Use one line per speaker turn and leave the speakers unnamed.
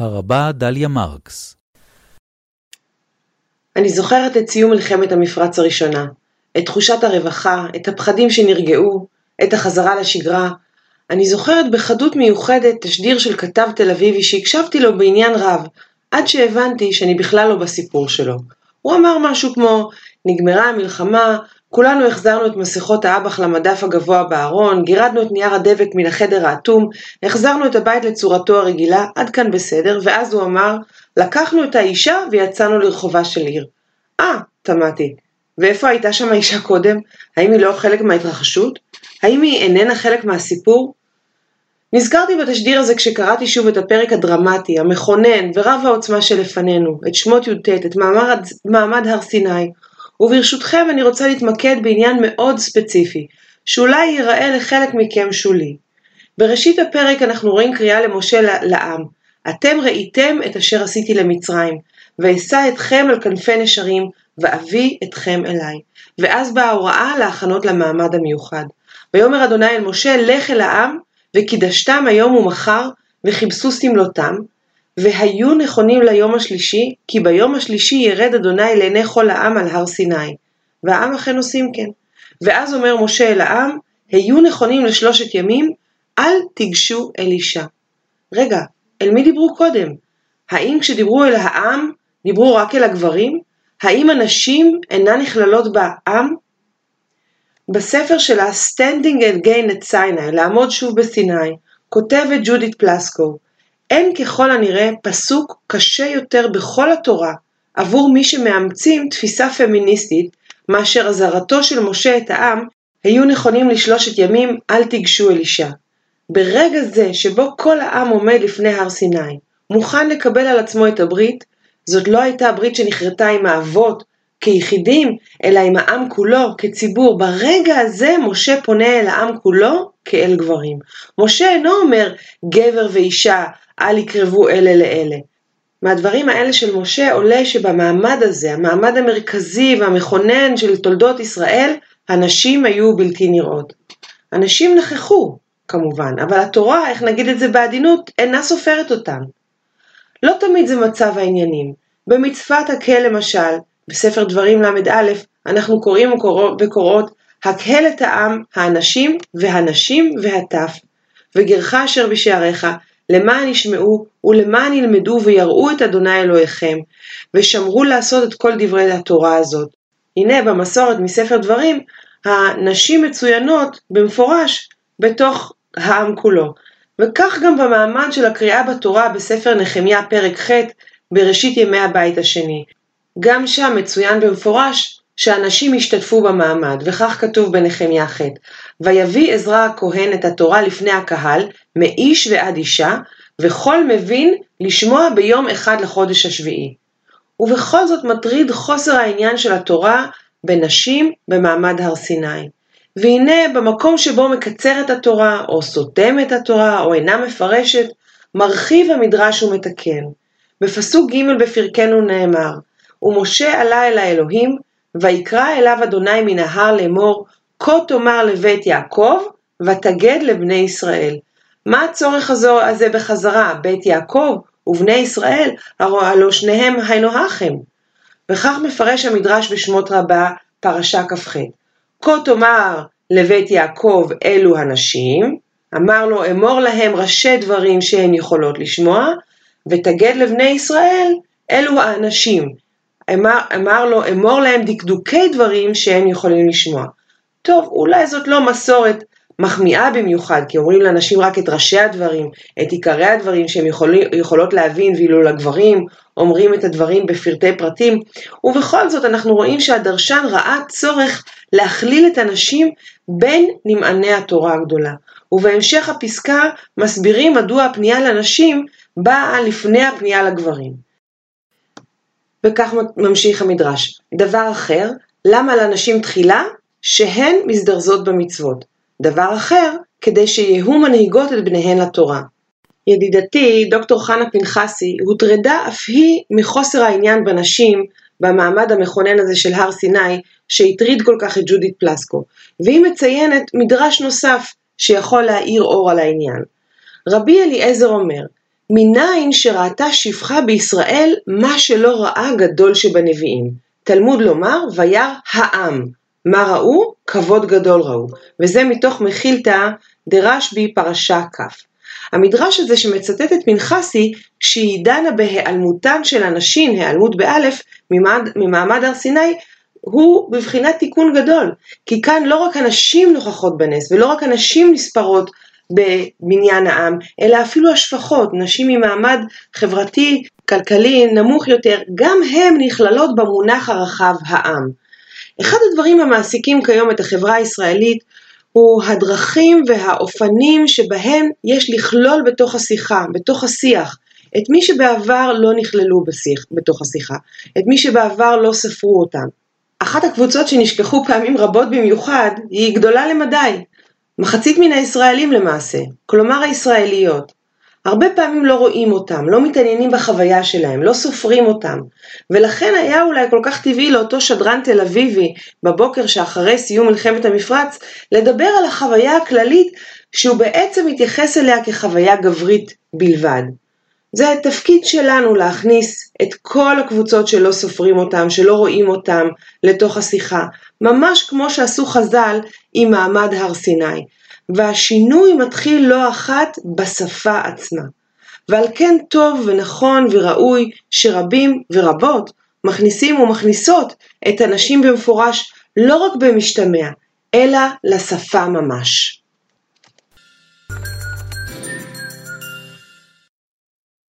הרבה דליה מרקס
אני זוכרת את סיום מלחמת המפרץ הראשונה, את תחושת הרווחה, את הפחדים שנרגעו, את החזרה לשגרה. אני זוכרת בחדות מיוחדת תשדיר של כתב תל אביבי שהקשבתי לו בעניין רב, עד שהבנתי שאני בכלל לא בסיפור שלו. הוא אמר משהו כמו, נגמרה המלחמה, כולנו החזרנו את מסכות האב"ח למדף הגבוה בארון, גירדנו את נייר הדבק מן החדר האטום, החזרנו את הבית לצורתו הרגילה, עד כאן בסדר, ואז הוא אמר, לקחנו את האישה ויצאנו לרחובה של עיר. אה, תמהתי, ואיפה הייתה שם האישה קודם? האם היא לא חלק מההתרחשות? האם היא איננה חלק מהסיפור? נזכרתי בתשדיר הזה כשקראתי שוב את הפרק הדרמטי, המכונן ורב העוצמה שלפנינו, את שמות י"ט, את מעמד, מעמד הר סיני, וברשותכם אני רוצה להתמקד בעניין מאוד ספציפי, שאולי ייראה לחלק מכם שולי. בראשית הפרק אנחנו רואים קריאה למשה לעם, אתם ראיתם את אשר עשיתי למצרים, ואשא אתכם על כנפי נשרים, ואביא אתכם אליי. ואז באה ההוראה להכנות למעמד המיוחד. ויאמר אדוני אל משה, לך אל העם, וקידשתם היום ומחר, וכיבסו סמלותם, והיו נכונים ליום השלישי, כי ביום השלישי ירד אדוני לעיני כל העם על הר סיני. והעם אכן עושים כן. ואז אומר משה אל העם, היו נכונים לשלושת ימים, אל תיגשו אל אישה. רגע, אל מי דיברו קודם? האם כשדיברו אל העם, דיברו רק אל הגברים? האם הנשים אינן נכללות בעם? בספר שלה Standing Again at Sinai, לעמוד שוב בסיני, כותבת ג'ודית פלסקו, אין ככל הנראה פסוק קשה יותר בכל התורה עבור מי שמאמצים תפיסה פמיניסטית מאשר אזהרתו של משה את העם היו נכונים לשלושת ימים אל תיגשו אל אישה. ברגע זה שבו כל העם עומד לפני הר סיני, מוכן לקבל על עצמו את הברית, זאת לא הייתה הברית שנכרתה עם האבות כיחידים, אלא עם העם כולו, כציבור. ברגע הזה משה פונה אל העם כולו כאל גברים. משה אינו אומר גבר ואישה, אל יקרבו אלה לאלה. מהדברים האלה של משה עולה שבמעמד הזה, המעמד המרכזי והמכונן של תולדות ישראל, הנשים היו בלתי נראות. הנשים נכחו, כמובן, אבל התורה, איך נגיד את זה בעדינות, אינה סופרת אותן. לא תמיד זה מצב העניינים. במצוות הקהל למשל, בספר דברים ל"א, אנחנו קוראים וקוראות, הקהל את העם, האנשים והנשים והטף, וגרך אשר בשעריך, למען ישמעו ולמען ילמדו ויראו את אדוני אלוהיכם, ושמרו לעשות את כל דברי התורה הזאת. הנה במסורת מספר דברים, הנשים מצוינות במפורש בתוך העם כולו. וכך גם במעמד של הקריאה בתורה בספר נחמיה פרק ח' בראשית ימי הבית השני. גם שם מצוין במפורש שאנשים השתתפו במעמד, וכך כתוב בנחמיה ח' ויביא עזרא הכהן את התורה לפני הקהל, מאיש ועד אישה, וכל מבין לשמוע ביום אחד לחודש השביעי. ובכל זאת מטריד חוסר העניין של התורה בנשים במעמד הר סיני. והנה במקום שבו מקצרת התורה, או סותם את התורה, או אינה מפרשת, מרחיב המדרש ומתקן. בפסוק ג' בפרקנו נאמר, ומשה עלה אל האלוהים, ויקרא אליו אדוני מן ההר לאמור, כה תאמר לבית יעקב, ותגד לבני ישראל. מה הצורך הזה בחזרה, בית יעקב ובני ישראל, הלא שניהם היינו הכם. וכך מפרש המדרש בשמות רבה, פרשה כ"ח. כה תאמר לבית יעקב אלו הנשים, אמר לו אמור להם ראשי דברים שהן יכולות לשמוע, ותגד לבני ישראל אלו האנשים. אמר, אמר לו אמור להם דקדוקי דברים שהם יכולים לשמוע. טוב, אולי זאת לא מסורת מחמיאה במיוחד, כי אומרים לאנשים רק את ראשי הדברים, את עיקרי הדברים שהם יכול, יכולות להבין, ואילו לגברים אומרים את הדברים בפרטי פרטים, ובכל זאת אנחנו רואים שהדרשן ראה צורך להכליל את הנשים בין נמעני התורה הגדולה. ובהמשך הפסקה מסבירים מדוע הפנייה לנשים באה לפני הפנייה לגברים. וכך ממשיך המדרש. דבר אחר, למה לנשים תחילה? שהן מזדרזות במצוות. דבר אחר, כדי שיהיו מנהיגות את בניהן לתורה. ידידתי, דוקטור חנה פנחסי, הוטרדה אף היא מחוסר העניין בנשים במעמד המכונן הזה של הר סיני, שהטריד כל כך את ג'ודית פלסקו, והיא מציינת מדרש נוסף שיכול להאיר אור על העניין. רבי אליעזר אומר, מניין שראתה שפחה בישראל מה שלא ראה גדול שבנביאים. תלמוד לומר, וירא העם. מה ראו? כבוד גדול ראו. וזה מתוך מחילתא דרשב"י פרשה כ'. המדרש הזה שמצטט את פנחסי, כשהיא דנה בהיעלמותן של הנשים, היעלמות באלף, ממעמד, ממעמד הר סיני, הוא בבחינת תיקון גדול. כי כאן לא רק הנשים נוכחות בנס, ולא רק הנשים נספרות בבניין העם, אלא אפילו השפחות, נשים ממעמד חברתי, כלכלי, נמוך יותר, גם הן נכללות במונח הרחב העם. אחד הדברים המעסיקים כיום את החברה הישראלית הוא הדרכים והאופנים שבהם יש לכלול בתוך השיחה, בתוך השיח, את מי שבעבר לא נכללו בשיח, בתוך השיחה, את מי שבעבר לא ספרו אותם. אחת הקבוצות שנשכחו פעמים רבות במיוחד היא גדולה למדי, מחצית מן הישראלים למעשה, כלומר הישראליות. הרבה פעמים לא רואים אותם, לא מתעניינים בחוויה שלהם, לא סופרים אותם, ולכן היה אולי כל כך טבעי לאותו שדרן תל אביבי בבוקר שאחרי סיום מלחמת המפרץ, לדבר על החוויה הכללית שהוא בעצם מתייחס אליה כחוויה גברית בלבד. זה התפקיד שלנו להכניס את כל הקבוצות שלא סופרים אותם, שלא רואים אותם, לתוך השיחה, ממש כמו שעשו חז"ל עם מעמד הר סיני. והשינוי מתחיל לא אחת בשפה עצמה. ועל כן טוב ונכון וראוי שרבים ורבות מכניסים ומכניסות את הנשים במפורש לא רק במשתמע, אלא לשפה ממש.